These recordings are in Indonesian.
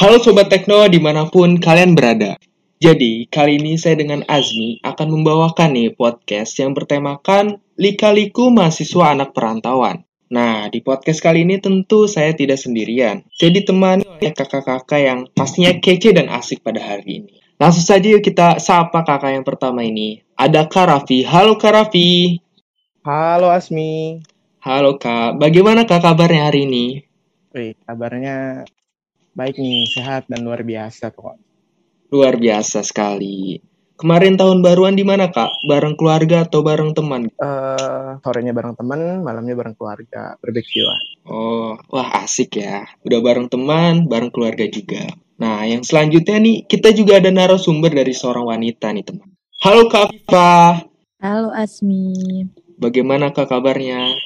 Halo Sobat Tekno di mana pun kalian berada. Jadi, kali ini saya dengan Azmi akan membawakan nih podcast yang bertemakan Lika-liku mahasiswa anak perantauan. Nah, di podcast kali ini tentu saya tidak sendirian. Jadi temani oleh kakak-kakak yang pastinya kece dan asik pada hari ini. Langsung saja yuk kita sapa kakak yang pertama ini. Ada Kak Raffi. Halo Kak Raffi. Halo Asmi. Halo Kak, bagaimana Kak kabarnya hari ini? Wih, kabarnya baik nih, sehat dan luar biasa kok. Luar biasa sekali. Kemarin tahun baruan di mana kak? Bareng keluarga atau bareng teman? Uh, sorenya bareng teman, malamnya bareng keluarga, barbecue lah. Oh, wah asik ya. Udah bareng teman, bareng keluarga juga. Nah, yang selanjutnya nih, kita juga ada narasumber dari seorang wanita nih teman. Halo Kak Viva. Halo Asmi. Bagaimana Kak kabarnya?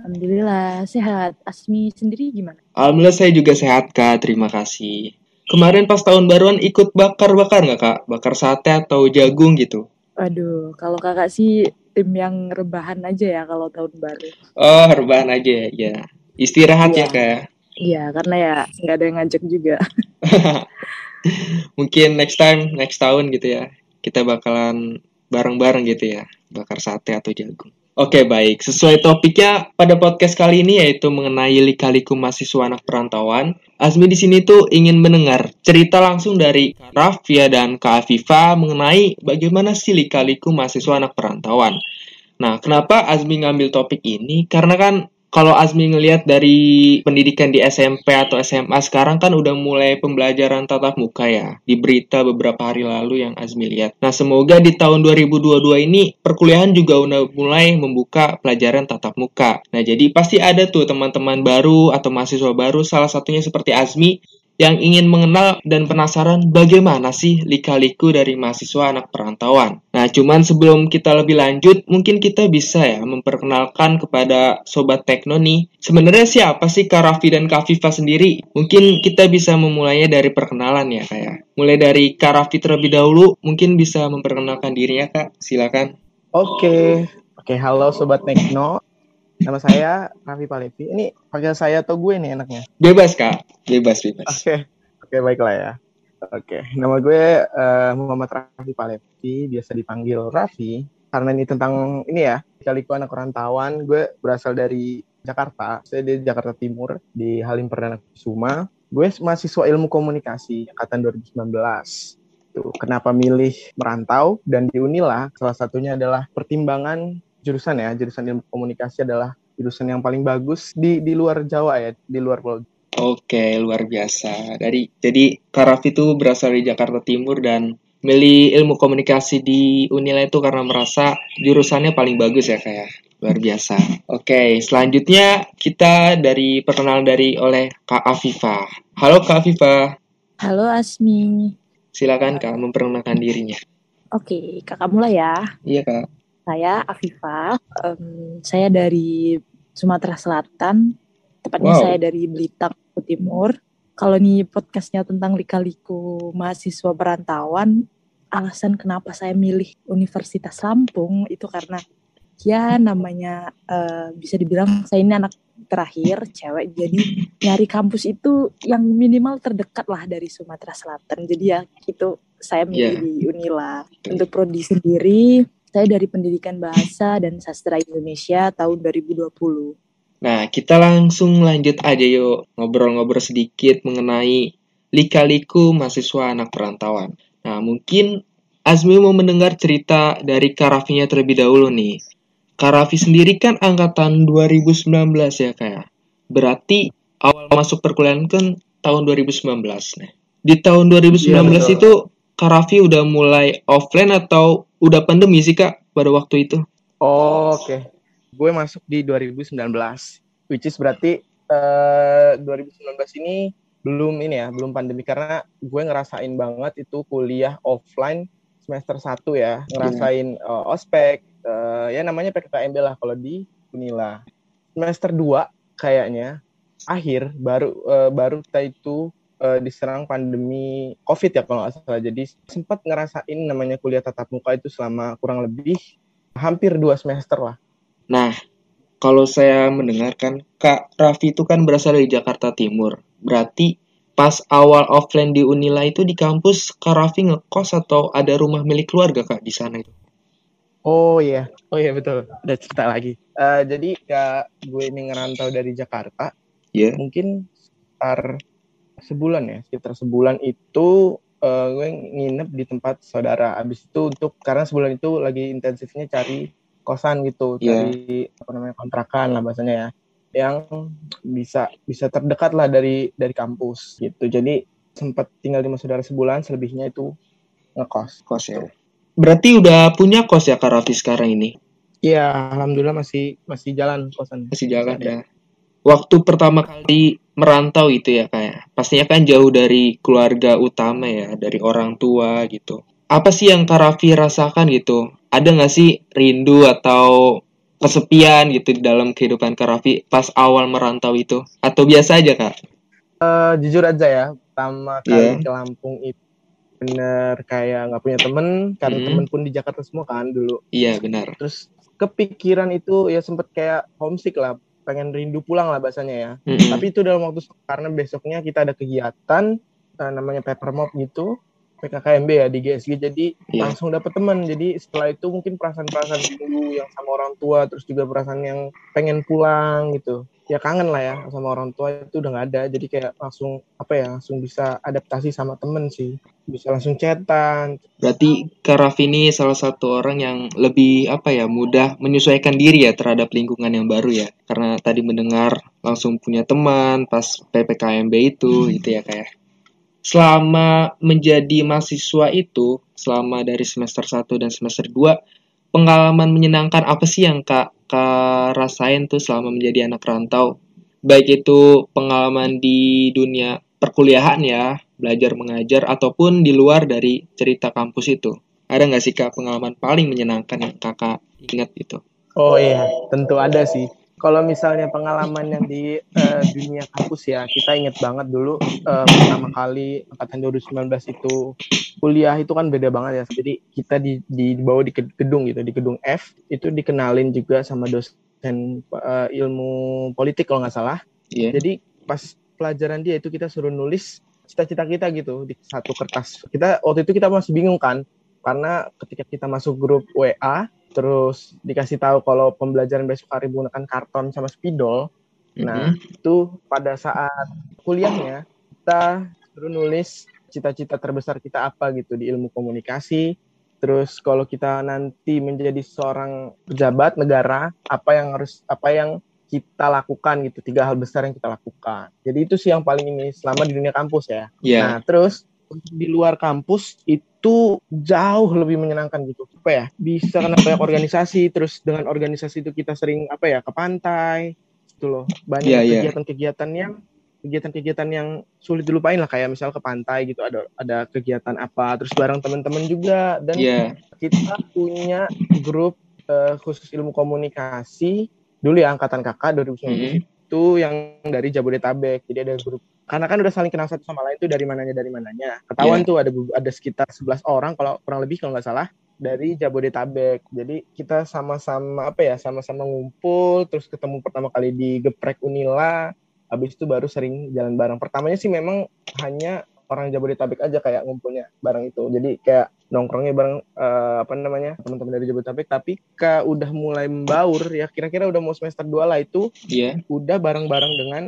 Alhamdulillah sehat. Asmi sendiri gimana? Alhamdulillah saya juga sehat Kak, terima kasih. Kemarin pas tahun baruan ikut bakar-bakar nggak Kak? Bakar sate atau jagung gitu? Waduh, kalau kakak sih tim yang rebahan aja ya kalau tahun baru. Oh, rebahan aja ya. Istirahat ya, Iya. ya Kak? Iya, karena ya nggak ada yang ngajak juga. Mungkin next time, next tahun gitu ya. Kita bakalan bareng-bareng gitu ya. Bakar sate atau jagung. Oke baik, sesuai topiknya pada podcast kali ini yaitu mengenai lika-liku mahasiswa anak perantauan. Azmi di sini tuh ingin mendengar cerita langsung dari Rafia dan Kak Afifa mengenai bagaimana sih lika-liku mahasiswa anak perantauan. Nah, kenapa Azmi ngambil topik ini? Karena kan kalau Azmi ngelihat dari pendidikan di SMP atau SMA sekarang kan udah mulai pembelajaran tatap muka ya. Di berita beberapa hari lalu yang Azmi lihat. Nah, semoga di tahun 2022 ini perkuliahan juga udah mulai membuka pelajaran tatap muka. Nah, jadi pasti ada tuh teman-teman baru atau mahasiswa baru salah satunya seperti Azmi yang ingin mengenal dan penasaran bagaimana sih lika-liku dari mahasiswa anak perantauan. Nah, cuman sebelum kita lebih lanjut, mungkin kita bisa ya memperkenalkan kepada Sobat Tekno nih. Sebenarnya siapa sih Kak Raffi dan Kak Viva sendiri? Mungkin kita bisa memulainya dari perkenalan ya, kayak. Mulai dari Kak Raffi terlebih dahulu, mungkin bisa memperkenalkan dirinya, Kak. Silakan. Oke, oke, halo Sobat Tekno. Nama saya Raffi Palevi. Ini panggil saya atau gue nih enaknya? Bebas, Kak. Bebas, bebas. Oke, oke baiklah ya. Oke, nama gue eh, Muhammad Raffi Palevi, biasa dipanggil Raffi. Karena ini tentang ini ya, kaliku anak rantauan. Gue berasal dari Jakarta, saya di Jakarta Timur di Halim Perdana Kusuma. Gue mahasiswa ilmu komunikasi angkatan 2019. Tuh, kenapa milih merantau dan di Unila? Salah satunya adalah pertimbangan jurusan ya, jurusan ilmu komunikasi adalah jurusan yang paling bagus di di luar Jawa ya, di luar Pulau Oke, luar biasa. Dari jadi Kak Raffi itu berasal dari Jakarta Timur dan milih ilmu komunikasi di Unila itu karena merasa jurusannya paling bagus ya kayak luar biasa. Oke, selanjutnya kita dari perkenalan dari oleh Kak Afifa. Halo Kak Afifa, Halo Asmi. silakan Kak memperkenalkan dirinya. Oke, kakak mulai ya. Iya Kak. Saya Afifa. Em, saya dari Sumatera Selatan. Tepatnya Wow. saya dari Blitar Timur. Kalau nih podcastnya tentang lika-liku mahasiswa perantauan, alasan kenapa saya milih Universitas Lampung itu karena ya namanya eh, bisa dibilang saya ini anak terakhir cewek jadi nyari kampus itu yang minimal terdekat lah dari Sumatera Selatan jadi ya itu saya milih Iya. di Unila untuk prodi sendiri saya dari pendidikan bahasa dan sastra Indonesia tahun 2020 Nah, kita langsung lanjut aja yuk ngobrol-ngobrol sedikit mengenai lika-liku mahasiswa anak perantauan. Nah, mungkin Azmi mau mendengar cerita dari Karafinya terlebih dahulu nih. Karafi sendiri kan angkatan 2019 ya kayak. Berarti awal masuk perkuliahan kan tahun 2019 nih. Di tahun 2019 Iya, betul. itu Karafi udah mulai offline atau udah pandemi sih Kak pada waktu itu? Oh, Oke, gue masuk di 2019, which is berarti eh 2019 ini belum ini ya, belum pandemi karena gue ngerasain banget itu kuliah offline semester 1 ya, ngerasain eh, ospek, eh, ya namanya PKKMB lah kalau di Unila. Semester 2 kayaknya akhir baru eh, baru kita itu eh, diserang pandemi COVID ya kalau nggak salah. Jadi sempat ngerasain namanya kuliah tatap muka itu selama kurang lebih hampir dua semester lah. Nah, kalau saya mendengarkan Kak Raffi itu kan berasal dari Jakarta Timur. Berarti pas awal offline di Unila itu di kampus Kak Raffi ngekos atau ada rumah milik keluarga Kak di sana itu? Oh iya, oh iya betul. Ada cerita lagi. Uh, jadi kak gue ini ngerantau dari Jakarta. Iya. Mungkin sekitar sebulan ya, sekitar sebulan itu uh, gue nginep di tempat saudara. Abis itu untuk karena sebulan itu lagi intensifnya cari kosan gitu, Iya. cari apa namanya kontrakan lah bahasanya ya, yang bisa bisa terdekat lah dari dari kampus gitu. Jadi sempat tinggal di rumah saudara sebulan, selebihnya itu ngekos. Kos ya. Berarti udah punya kos ya Kak Raffi sekarang ini? Iya, alhamdulillah masih masih jalan kosan. Masih jalan ya. Waktu pertama kali merantau itu ya kayak pastinya kan jauh dari keluarga utama ya, dari orang tua gitu. Apa sih yang Kak Raffi rasakan gitu? Ada nggak sih rindu atau kesepian gitu di dalam kehidupan Kak Raffi pas awal merantau itu? Atau biasa aja Kak? Eh, jujur aja ya, pertama kali Iya. ke Lampung itu bener kayak nggak punya temen, karena Hmm. temen pun di Jakarta semua kan dulu. Iya benar. Terus kepikiran itu ya sempet kayak homesick lah, pengen rindu pulang lah bahasanya ya. Mm-mm. Tapi itu dalam waktu karena besoknya kita ada kegiatan eh, namanya paper mob gitu, PKKMB ya di GSG, jadi Iya. langsung dapet temen. Jadi setelah itu mungkin perasaan-perasaan rindu yang sama orang tua, terus juga perasaan yang pengen pulang gitu. Ya kangen lah ya sama orang tua itu udah nggak ada. Jadi kayak langsung apa ya, langsung bisa adaptasi sama temen sih. Bisa langsung chatan. Berarti Kak Raffi ini salah satu orang yang lebih apa ya mudah menyesuaikan diri ya terhadap lingkungan yang baru ya. Karena tadi mendengar langsung punya teman pas PPKMB itu gitu ya kayak. Selama menjadi mahasiswa itu, selama dari semester 1 dan semester 2, pengalaman menyenangkan apa sih yang Kak, Kak rasain tuh selama menjadi anak rantau? Baik itu pengalaman di dunia perkuliahan ya, belajar mengajar, ataupun di luar dari cerita kampus itu. Ada nggak sih Kak pengalaman paling menyenangkan yang Kakak ingat itu? Oh iya, tentu ada sih. Kalau misalnya pengalaman yang di eh, dunia kampus ya, kita inget banget dulu eh, pertama kali angkatan 2019 itu kuliah itu kan beda banget ya. Jadi kita di, di dibawa di gedung gitu, di gedung F itu dikenalin juga sama dosen eh, ilmu politik kalau nggak salah. Iya. Jadi pas pelajaran dia itu kita suruh nulis cita-cita kita gitu di satu kertas. Kita waktu itu kita masih bingung kan, karena ketika kita masuk grup WA, terus dikasih tahu kalau pembelajaran besok hari menggunakan karton sama spidol. Nah, Mhm. itu pada saat kuliahnya kita suruh nulis cita-cita terbesar kita apa gitu di ilmu komunikasi. Terus kalau kita nanti menjadi seorang pejabat negara, apa yang harus apa yang kita lakukan gitu, tiga hal besar yang kita lakukan. Jadi itu sih yang paling ini selama di dunia kampus ya. Iya. Nah, terus di luar kampus itu jauh lebih menyenangkan gitu. Apa ya? Bisa kena banyak organisasi, terus dengan organisasi itu kita sering apa ya? ke pantai gitu loh. Banyak Iya, iya. kegiatan-kegiatan yang kegiatan-kegiatan yang sulit dilupain lah kayak misal ke pantai gitu ada ada kegiatan apa terus bareng teman-teman juga dan Iya. kita punya grup eh, khusus ilmu komunikasi dulu ya angkatan kakak 2019 Mhm. itu yang dari Jabodetabek. Jadi ada grup karena kan udah saling kenal satu sama lain tuh dari mananya dari mananya. Ketahuan Iya. tuh ada ada sekitar 11 orang kalau kurang lebih kalau nggak salah dari Jabodetabek. Jadi kita sama-sama apa ya sama-sama ngumpul terus ketemu pertama kali di Geprek Unila. Habis itu baru sering jalan bareng. Pertamanya sih memang hanya orang Jabodetabek aja kayak ngumpulnya bareng itu jadi kayak nongkrongnya bareng eh, apa namanya teman-teman dari Jabodetabek tapi ke udah mulai membaur ya kira-kira udah mau semester 2 lah itu Iya. udah bareng-bareng dengan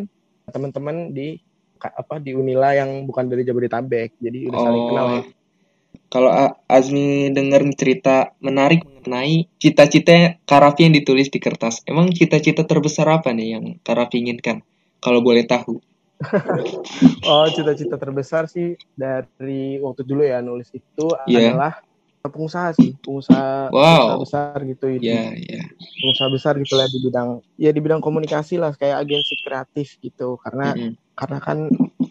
teman-teman di apa di Unila yang bukan dari Jabodetabek jadi udah saling kenal ya Oh. Kalau Azmi denger cerita menarik mengenai cita-cita Karafi yang ditulis di kertas. Emang cita-cita terbesar apa nih yang Karafi inginkan? Kalau boleh tahu. oh cita-cita terbesar sih dari waktu dulu ya nulis itu Iya. adalah pengusaha sih pengusaha, Wow. pengusaha besar gitu di- Ya, ya. pengusaha besar gitu lah di bidang ya di bidang komunikasi lah kayak agensi kreatif gitu karena Mm-mm. karena kan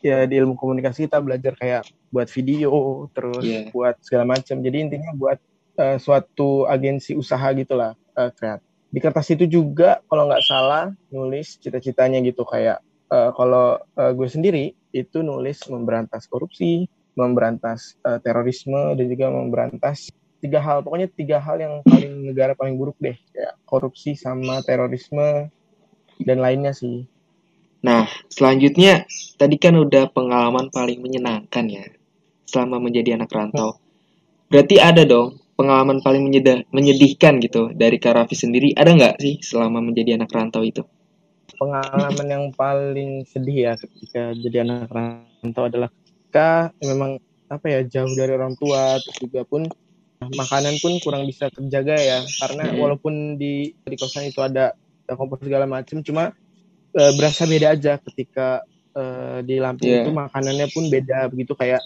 ya di ilmu komunikasi kita belajar kayak buat video terus Iya. buat segala macam jadi intinya buat eh, suatu agensi usaha gitulah eh, kreatif di kertas itu juga kalau nggak salah nulis cita-citanya gitu kayak eh, kalau eh, gue sendiri itu nulis memberantas korupsi memberantas eh, terorisme dan juga memberantas tiga hal pokoknya tiga hal yang paling negara paling buruk deh kayak korupsi sama terorisme dan lainnya sih Nah, selanjutnya tadi kan udah pengalaman paling menyenangkan ya selama menjadi anak rantau. Berarti ada dong pengalaman paling menyedih, menyedihkan gitu dari Kak Raffi sendiri. Ada nggak sih selama menjadi anak rantau itu? Pengalaman yang paling sedih ya ketika jadi anak rantau adalah ketika memang apa ya jauh dari orang tua terus juga pun makanan pun kurang bisa terjaga ya. Karena walaupun di di kosan itu ada kompor segala macam cuma eh, berasa beda aja ketika eh, di Lampung Iya. itu makanannya pun beda. Begitu kayak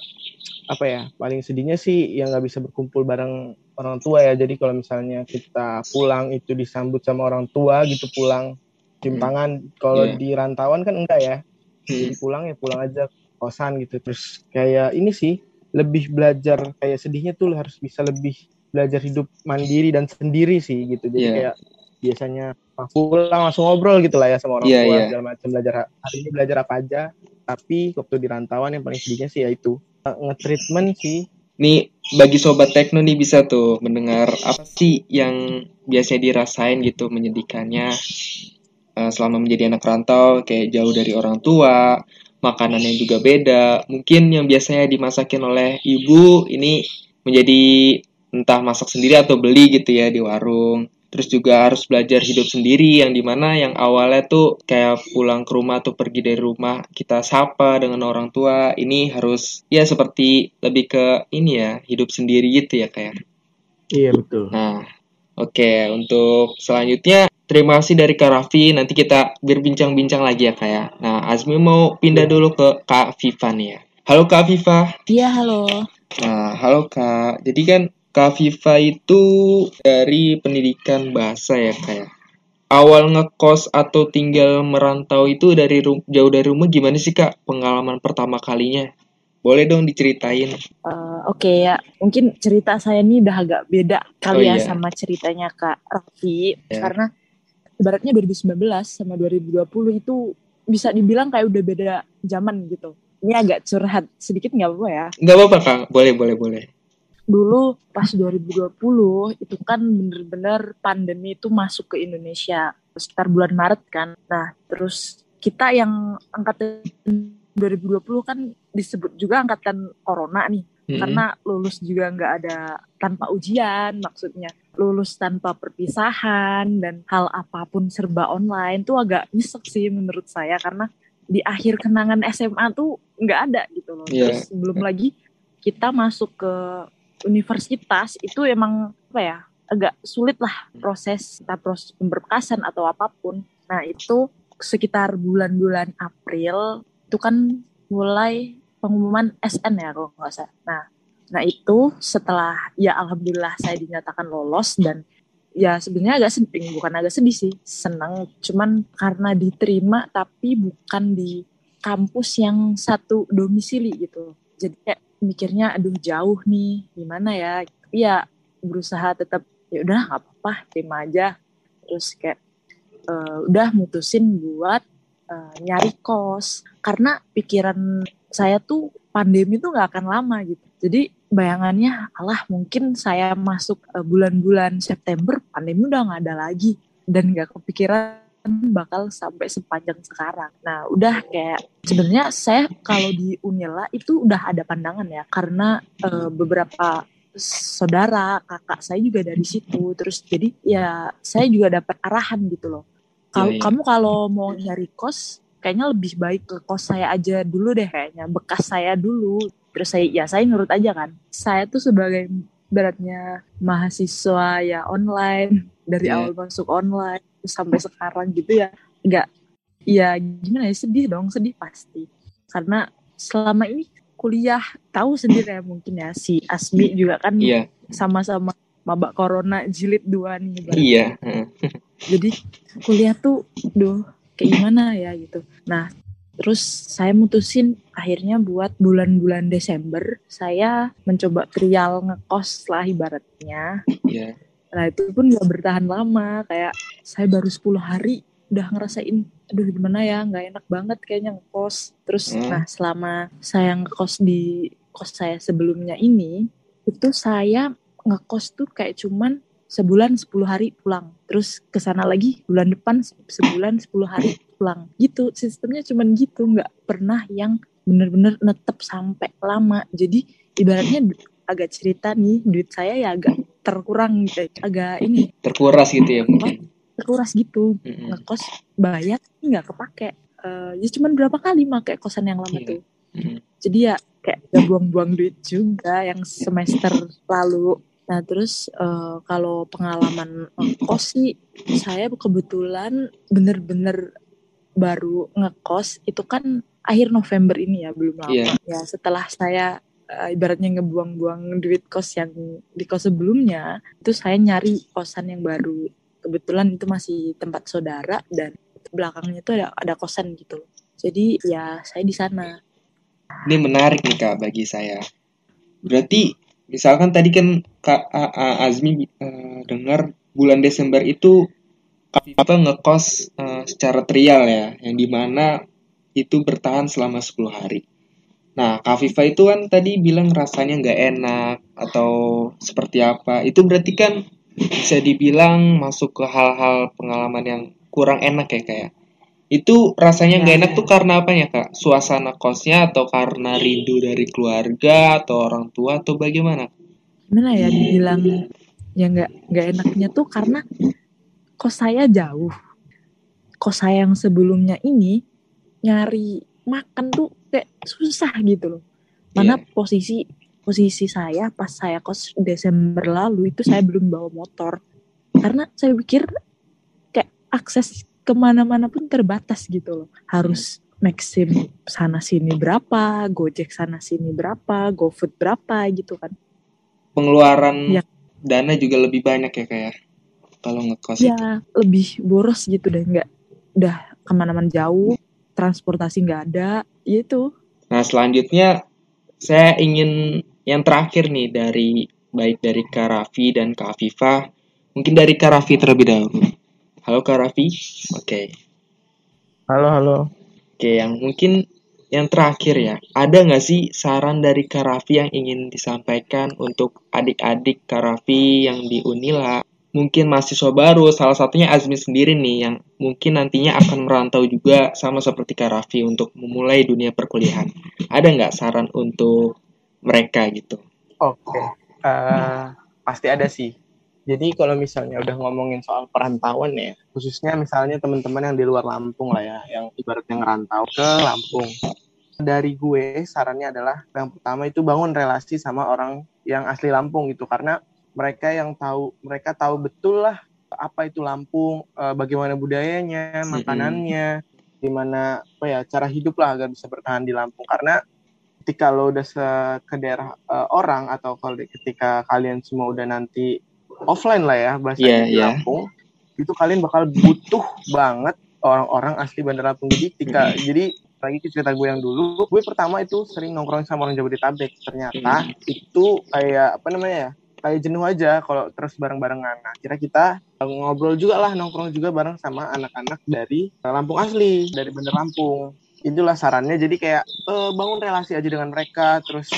apa ya paling sedihnya sih yang nggak bisa berkumpul bareng orang tua ya. Jadi kalau misalnya kita pulang itu disambut sama orang tua gitu pulang cium Hmm. tangan kalau Iya. di rantauan kan enggak ya Hmm. jadi pulang ya pulang aja kosan gitu terus kayak ini sih lebih belajar kayak sedihnya tuh harus bisa lebih belajar hidup mandiri dan sendiri sih gitu jadi Iya. kayak biasanya pulang langsung ngobrol gitu lah ya sama orang Iya, tua iya. segala macam belajar hari ini belajar apa aja tapi waktu di rantauan yang paling sedihnya sih ya itu eh, nge-treatment sih Nih bagi sobat tekno nih bisa tuh mendengar apa sih yang biasanya dirasain gitu menyedihkannya eh, selama menjadi anak rantau kayak jauh dari orang tua, makanannya juga beda. Mungkin yang biasanya dimasakin oleh ibu ini menjadi entah masak sendiri atau beli gitu ya di warung. Terus juga harus belajar hidup sendiri yang di mana yang awalnya tuh kayak pulang ke rumah atau pergi dari rumah kita sapa dengan orang tua ini harus ya seperti lebih ke ini ya hidup sendiri gitu ya kayak. iya betul Nah, oke untuk selanjutnya terima kasih dari Kak Raffi. Nanti kita berbincang-bincang lagi ya Kak ya. Nah, Azmi mau pindah dulu ke Kak Viva nih ya. Halo Kak Viva. Iya, halo. Nah, halo Kak. Jadi kan Kak Viva itu dari pendidikan bahasa ya Kak ya. Awal ngekos atau tinggal merantau itu dari jauh dari rumah gimana sih Kak pengalaman pertama kalinya? Boleh dong diceritain. Eh, Oke ya, mungkin cerita saya ini udah agak beda kali Oh, ya iya. sama ceritanya Kak Raffi. Ya. Karena ibaratnya 2019 sama 2020 itu bisa dibilang kayak udah beda zaman gitu. Ini agak curhat sedikit nggak apa-apa ya. Nggak apa-apa Kak, boleh boleh boleh. Dulu pas 2020 itu kan bener-bener pandemi itu masuk ke Indonesia sekitar bulan Maret kan. Nah terus kita yang angkatan 2020 kan disebut juga angkatan corona nih Mm-mm. karena lulus juga nggak ada tanpa ujian maksudnya lulus tanpa perpisahan dan hal apa pun serba online tuh agak nyesek sih menurut saya karena di akhir kenangan SMA tuh nggak ada gitu loh Iya. terus belum lagi kita masuk ke universitas itu emang apa ya agak sulit lah proses kita proses pemberkasan atau apa pun nah itu sekitar bulan-bulan April itu kan mulai pengumuman SN ya kalau nggak salah. Nah, nah itu setelah ya alhamdulillah saya dinyatakan lolos dan ya sebenarnya agak sedih, bukan agak sedih sih, senang. Cuman karena diterima tapi bukan di kampus yang satu domisili gitu. Jadi kayak mikirnya aduh jauh nih, gimana ya? Tapi ya berusaha tetap ya udah nggak apa-apa, terima aja. Terus kayak eh, udah mutusin buat eh, nyari kos karena pikiran saya tuh pandemi tuh nggak akan lama gitu. Jadi bayangannya, alah mungkin saya masuk eh, bulan-bulan September pandemi udah nggak ada lagi. Dan nggak kepikiran bakal sampai sepanjang sekarang. Nah, udah kayak sebenarnya saya kalau di Unila itu udah ada pandangan ya karena eh, beberapa saudara kakak saya juga dari situ. Terus jadi ya saya juga dapat arahan gitu loh. Kalau Iya, iya. kamu kalau mau nyari kos kayaknya lebih baik ke kos saya aja dulu deh kayaknya. Bekas saya dulu terus saya ya saya nurut aja kan saya tuh sebagai beratnya mahasiswa ya online dari Iya. awal masuk online sampai sekarang gitu ya nggak ya gimana ya sedih dong sedih pasti karena selama ini kuliah tahu sendiri ya mungkin ya si Asmi juga kan Iya, sama-sama mabak corona jilid dua nih iya. heeh. jadi kuliah tuh duh kayak gimana ya gitu nah terus saya mutusin akhirnya buat bulan-bulan Desember saya mencoba trial ngekos lah ibaratnya Iya. nah itu pun gak bertahan lama kayak saya baru 10 hari udah ngerasain aduh gimana ya nggak enak banget kayaknya ngekos terus Hmm. nah selama saya ngekos di kos saya sebelumnya ini itu saya ngekos tuh kayak cuman sebulan 10 hari pulang. Terus ke sana lagi bulan depan sebulan 10 hari pulang. Gitu sistemnya cuman gitu. Nggak pernah yang bener-bener netep sampai lama. Jadi ibaratnya agak cerita nih duit saya ya agak terkurang gitu. Agak ini. Terkuras gitu ya mungkin. Terkuras gitu. Mm-mm. ngekos bayar nggak kepake. Eh, ya cuman berapa kali make kosan yang lama Iya. tuh. Jadi ya kayak gak buang-buang duit juga yang semester lalu nah terus eh, kalau pengalaman ngekos sih saya kebetulan bener-bener baru ngekos itu kan akhir November ini ya belum lama Iya. ya setelah saya eh, ibaratnya ngebuang-buang duit kos yang di kos sebelumnya itu saya nyari kosan yang baru kebetulan itu masih tempat saudara dan belakangnya itu ada ada kosan gitu jadi ya saya di sana Ini menarik nih kak bagi saya. Berarti misalkan tadi kan kak A- A- Azmi eh, dengar bulan Desember itu Viva ngekos eh, secara trial ya, yang di mana itu bertahan selama 10 hari. Nah, Kak Viva itu kan tadi bilang rasanya nggak enak atau seperti apa. Itu berarti kan bisa dibilang masuk ke hal-hal pengalaman yang kurang enak ya kayak. Itu rasanya nggak Ya, enak ya. tuh karena apa ya kak? Suasana kosnya atau karena rindu dari keluarga atau orang tua atau bagaimana? gimana ya dibilang ya nggak nggak enaknya tuh karena kos saya jauh kos saya yang sebelumnya ini nyari makan tuh kayak susah gitu loh mana Iya. posisi posisi saya pas saya kos Desember lalu itu saya belum bawa motor karena saya pikir kayak akses ke mana-mana pun terbatas gitu loh harus Maxim sana sini berapa, Gojek sana sini berapa, GoFood berapa gitu kan. Pengeluaran Ya. dana juga lebih banyak ya kayak kalau ngekos itu. ya lebih boros gitu deh nggak udah ke mana-mana jauh transportasi nggak ada ya itu Nah, selanjutnya saya ingin yang terakhir nih dari baik dari Kak Raffi dan Kak Afifah. Mungkin dari Kak Raffi terlebih dahulu. Halo Kak Raffi. Oke. Halo, halo. Oke, yang mungkin yang terakhir ya. Ada nggak sih saran dari Kak Raffi yang ingin disampaikan untuk adik-adik Kak Raffi yang di Unila? Mungkin mahasiswa baru, salah satunya Azmi sendiri nih yang mungkin nantinya akan merantau juga sama seperti Kak Raffi untuk memulai dunia perkuliahan. Ada nggak saran untuk mereka gitu? Oke, eh, pasti ada sih. Jadi kalau misalnya udah ngomongin soal perantauan ya, khususnya misalnya teman-teman yang di luar Lampung lah ya, yang ibaratnya ngerantau ke Lampung. Dari gue sarannya adalah yang pertama itu bangun relasi sama orang yang asli Lampung gitu, karena mereka yang tahu, mereka tahu betul lah apa itu Lampung, eh, bagaimana budayanya, makanannya, gimana apa ya cara hidup lah agar bisa bertahan di Lampung. Karena ketika lo udah ke daerah eh, orang atau kalau ketika kalian semua udah nanti offline lah ya bahasanya Iya, di iya. Lampung itu kalian bakal butuh banget orang-orang asli Bandar Lampung jadi ketika jadi lagi ke cerita gue yang dulu gue pertama itu sering nongkrong sama orang Jabodetabek. Ternyata itu kayak apa namanya ya kayak jenuh aja kalau terus bareng-barengan. Nah kira kita ngobrol juga lah nongkrong juga bareng sama anak-anak dari Lampung asli dari Bandar Lampung. Itulah sarannya jadi kayak eh, bangun relasi aja dengan mereka terus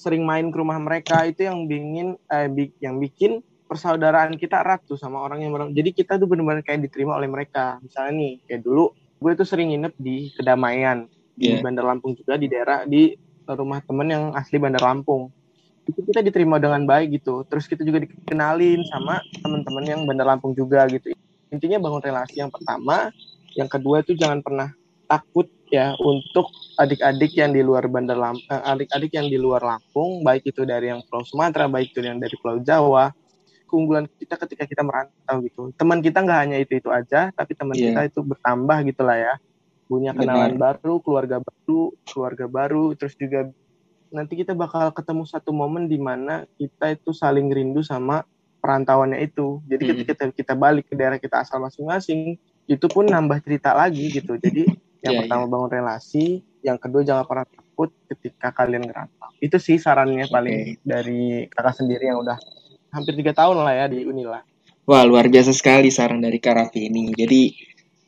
sering main ke rumah mereka. Itu yang bikin eh, bi- yang bikin persaudaraan kita erat tuh sama orang yang bareng jadi kita tuh benar-benar kayak diterima oleh mereka. Misalnya nih kayak dulu gue tuh sering nginep di kedamaian di Iya. Bandar Lampung juga di daerah di rumah temen yang asli Bandar Lampung. Itu kita diterima dengan baik gitu. Terus kita juga dikenalin sama teman-teman yang Bandar Lampung juga gitu. Intinya bangun relasi yang pertama yang kedua itu jangan pernah takut ya untuk adik-adik yang di luar Bandar Lampung adik-adik yang di luar Lampung baik itu dari yang Pulau Sumatera baik itu yang dari Pulau Jawa keunggulan kita ketika kita merantau gitu. Teman kita nggak hanya itu itu aja tapi teman Iya. kita itu bertambah gitulah ya. Punya kenalan baru keluarga baru keluarga baru terus juga nanti kita bakal ketemu satu momen di mana kita itu saling rindu sama perantauannya itu. Jadi Mm. ketika kita, kita balik ke daerah kita asal masing-masing itu pun nambah cerita lagi gitu. Jadi yang Iya, pertama bangun relasi yang kedua jangan pernah takut ketika kalian ngerantau. Itu sih sarannya paling dari kakak sendiri yang udah hampir tiga tahun lah ya di Unila Wah, luar biasa sekali saran dari Kak Raffi ini. Jadi,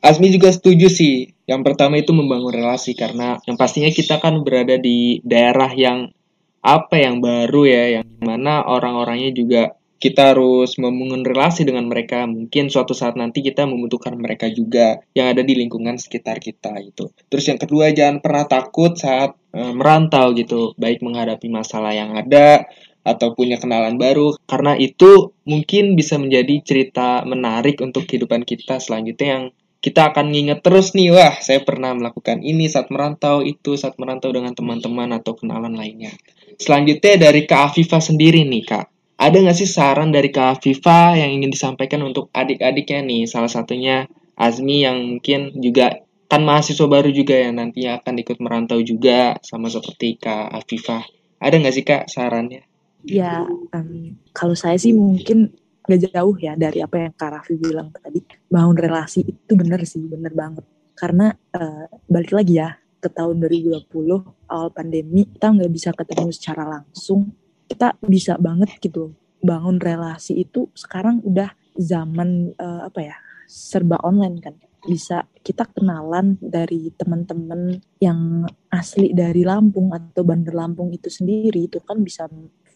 Asmi juga setuju sih. Yang pertama itu membangun relasi karena yang pastinya kita kan berada di daerah yang apa yang baru ya, yang di mana orang-orangnya juga kita harus membangun relasi dengan mereka. Mungkin suatu saat nanti kita membutuhkan mereka juga yang ada di lingkungan sekitar kita itu. Terus yang kedua jangan pernah takut saat e, merantau gitu, baik menghadapi masalah yang ada atau punya kenalan baru karena itu mungkin bisa menjadi cerita menarik untuk kehidupan kita selanjutnya yang kita akan nginget terus nih wah saya pernah melakukan ini saat merantau itu saat merantau dengan teman-teman atau kenalan lainnya selanjutnya dari Kak Afifah sendiri nih Kak ada nggak sih saran dari Kak Viva yang ingin disampaikan untuk adik-adiknya nih? Salah satunya Azmi yang mungkin juga kan mahasiswa baru juga ya nantinya akan ikut merantau juga sama seperti Kak Afifah. Ada nggak sih Kak sarannya? Ya, um, kalau saya sih mungkin gak jauh ya dari apa yang Kak Raffi bilang tadi. Bangun relasi itu bener sih, bener banget. Karena uh, balik lagi ya ke tahun 2020 awal pandemi kita nggak bisa ketemu secara langsung kita bisa banget gitu bangun relasi itu sekarang udah zaman uh, apa ya serba online kan bisa kita kenalan dari teman-teman yang asli dari Lampung atau Bandar Lampung itu sendiri itu kan bisa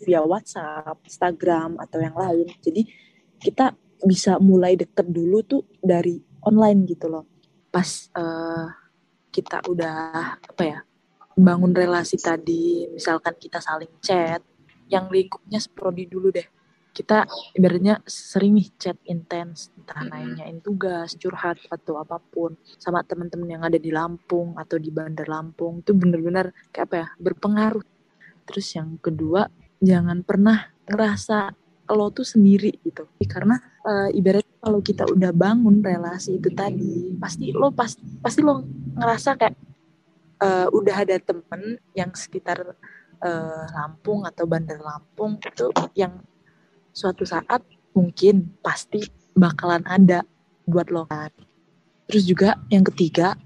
via WhatsApp, Instagram atau yang lain. Jadi kita bisa mulai deket dulu tuh dari online gitu loh. Pas uh, kita udah apa ya bangun relasi tadi, misalkan kita saling chat yang lingkupnya seprodi dulu deh kita ibaratnya sering nih chat intens entah nanyain tugas curhat atau apa pun sama teman-teman yang ada di Lampung atau di Bandar Lampung itu bener-bener kayak apa ya berpengaruh. Terus yang kedua jangan pernah ngerasa lo tuh sendiri gitu. Karena uh, ibaratnya kalau kita udah bangun relasi itu tadi pasti lo pas pasti lo ngerasa kayak uh, udah ada temen yang sekitar uh, Lampung atau Bandar Lampung itu yang suatu saat mungkin pasti bakalan ada buat lo kan. Terus juga yang ketiga,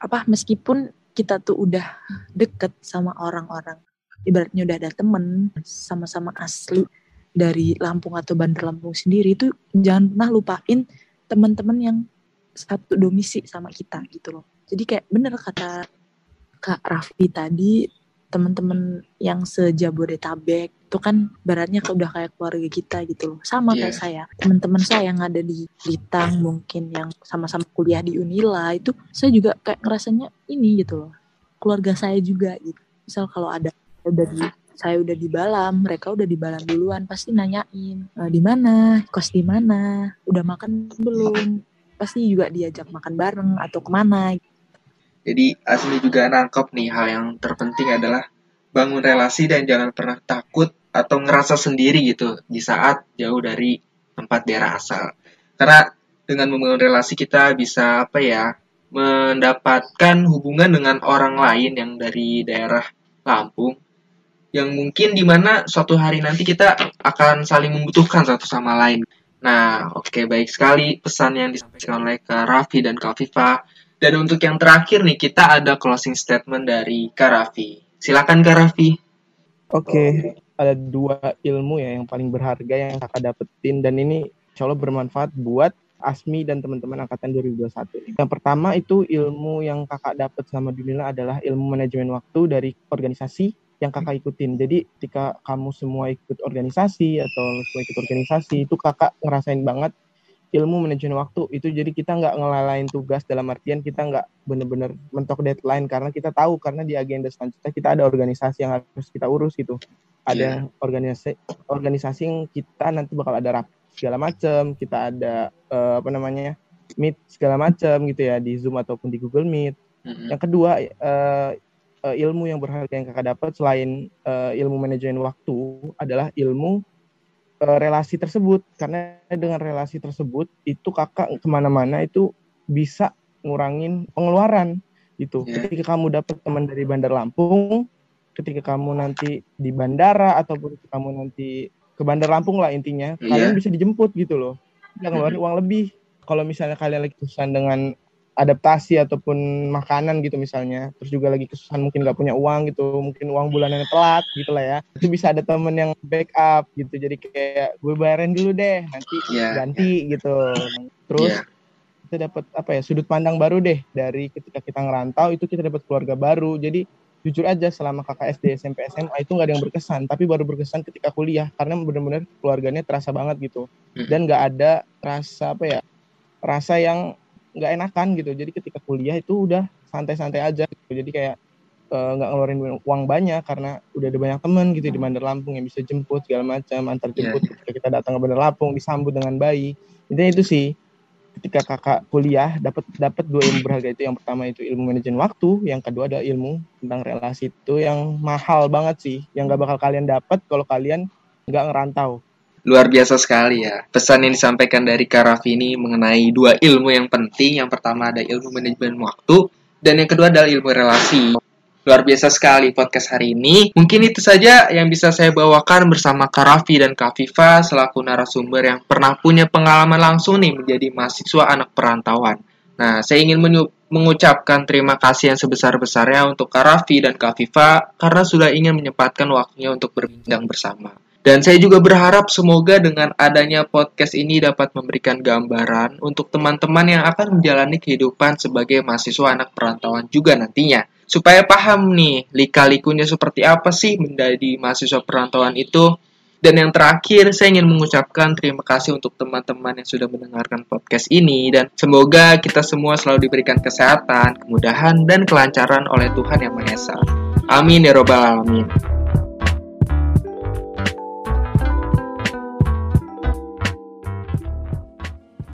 apa meskipun kita tuh udah deket sama orang-orang, ibaratnya udah ada temen, sama-sama asli dari Lampung atau Bandar Lampung sendiri itu jangan pernah lupain teman-teman yang satu domisi sama kita gitu loh. Jadi kayak bener kata Kak Raffi tadi teman-teman yang sejabodetabek itu kan baratnya udah kayak keluarga kita gitu loh. Sama yeah. kayak iya. saya teman-teman saya yang ada di Litang mungkin yang sama-sama kuliah di Unila itu saya juga kayak ngerasanya ini gitu loh. Keluarga saya juga gitu. Misal kalau ada udah di saya udah di Balam mereka udah di Balam duluan pasti nanyain e, di mana? Kos di mana? Udah makan belum? Pasti juga diajak makan bareng atau ke mana jadi Asmi juga nangkep nih hal yang terpenting adalah bangun relasi dan jangan pernah takut atau ngerasa sendiri gitu di saat jauh dari tempat daerah asal. Karena dengan membangun relasi kita bisa apa ya mendapatkan hubungan dengan orang lain yang dari daerah Lampung yang mungkin di mana suatu hari nanti kita akan saling membutuhkan satu sama lain. Nah, oke okay, baik sekali pesan yang disampaikan oleh Kak Raffi dan Kak Viva. Dan untuk yang terakhir nih, kita ada closing statement dari Karafi. Silakan Karafi. Oke, okay. ada dua ilmu ya yang paling berharga yang kakak dapetin dan ini insya bermanfaat buat Asmi dan teman-teman angkatan 2021. Yang pertama itu ilmu yang kakak dapat sama dunia adalah ilmu manajemen waktu dari organisasi yang kakak ikutin. Jadi ketika kamu semua ikut organisasi atau semua ikut organisasi itu kakak ngerasain banget ilmu manajemen waktu itu jadi kita nggak ngelalain tugas dalam artian kita nggak bener-bener mentok deadline karena kita tahu karena di agenda selanjutnya kita ada organisasi yang harus kita urus gitu ada yeah. organisasi organisasi yang kita nanti bakal ada rap segala macam kita ada uh, apa namanya meet segala macam gitu ya di zoom ataupun di google meet mm-hmm. yang kedua uh, uh, ilmu yang berharga yang kakak dapat selain uh, ilmu manajemen waktu adalah ilmu relasi tersebut. Karena dengan relasi tersebut itu kakak ke mana-mana itu bisa ngurangin pengeluaran gitu. Yeah. ketika kamu dapat teman dari Bandar Lampung ketika kamu nanti di bandara ataupun kamu nanti ke Bandar Lampung lah intinya yeah. kalian bisa dijemput gitu loh. Nggak ngeluarin uang lebih. Kalau misalnya kalian lagi kesusahan dengan adaptasi ataupun makanan gitu misalnya. Terus juga lagi kesusahan mungkin nggak punya uang gitu mungkin uang bulanannya telat gitu lah ya. Itu bisa ada temen yang backup gitu. Jadi kayak gue bayarin dulu deh nanti yeah. ganti gitu. Terus yeah. kita dapat apa ya sudut pandang baru deh. Dari ketika kita ngerantau itu kita dapat keluarga baru. Jadi jujur aja selama kakak SD SMP SMA itu nggak ada yang berkesan. Tapi baru berkesan ketika kuliah karena benar-benar keluarganya terasa banget gitu. Dan nggak ada rasa apa ya rasa yang nggak enakan gitu. Jadi ketika kuliah itu udah santai-santai aja gitu. jadi kayak eh, nggak ngeluarin uang banyak karena udah ada banyak teman gitu di Bandar Lampung yang bisa jemput segala macam antar jemput Iya, ketika kita datang ke Bandar Lampung disambut dengan bayi intinya itu sih ketika kakak kuliah dapat dapat dua ilmu berharga itu. Yang pertama itu ilmu manajemen waktu yang kedua ada ilmu tentang relasi. Itu yang mahal banget sih yang nggak bakal kalian dapat kalau kalian nggak ngerantau Luar biasa sekali ya. Pesan yang disampaikan dari Kak Raffi ini mengenai dua ilmu yang penting. Yang pertama ada ilmu manajemen waktu, dan yang kedua adalah ilmu relasi. Luar biasa sekali podcast hari ini. Mungkin itu saja yang bisa saya bawakan bersama Kak Raffi dan Kak Viva selaku narasumber yang pernah punya pengalaman langsung nih menjadi mahasiswa anak perantauan. Nah, saya ingin mengucapkan terima kasih yang sebesar-besarnya untuk Kak Raffi dan Kak Viva karena sudah ingin menyempatkan waktunya untuk berbincang bersama. Dan saya juga berharap semoga dengan adanya podcast ini dapat memberikan gambaran untuk teman-teman yang akan menjalani kehidupan sebagai mahasiswa anak perantauan juga nantinya. Supaya paham nih, lika-likunya seperti apa sih menjadi mahasiswa perantauan itu. Dan yang terakhir, saya ingin mengucapkan terima kasih untuk teman-teman yang sudah mendengarkan podcast ini. Dan semoga kita semua selalu diberikan kesehatan, kemudahan, dan kelancaran oleh Tuhan Yang Maha Esa. Amin ya robbal alamin.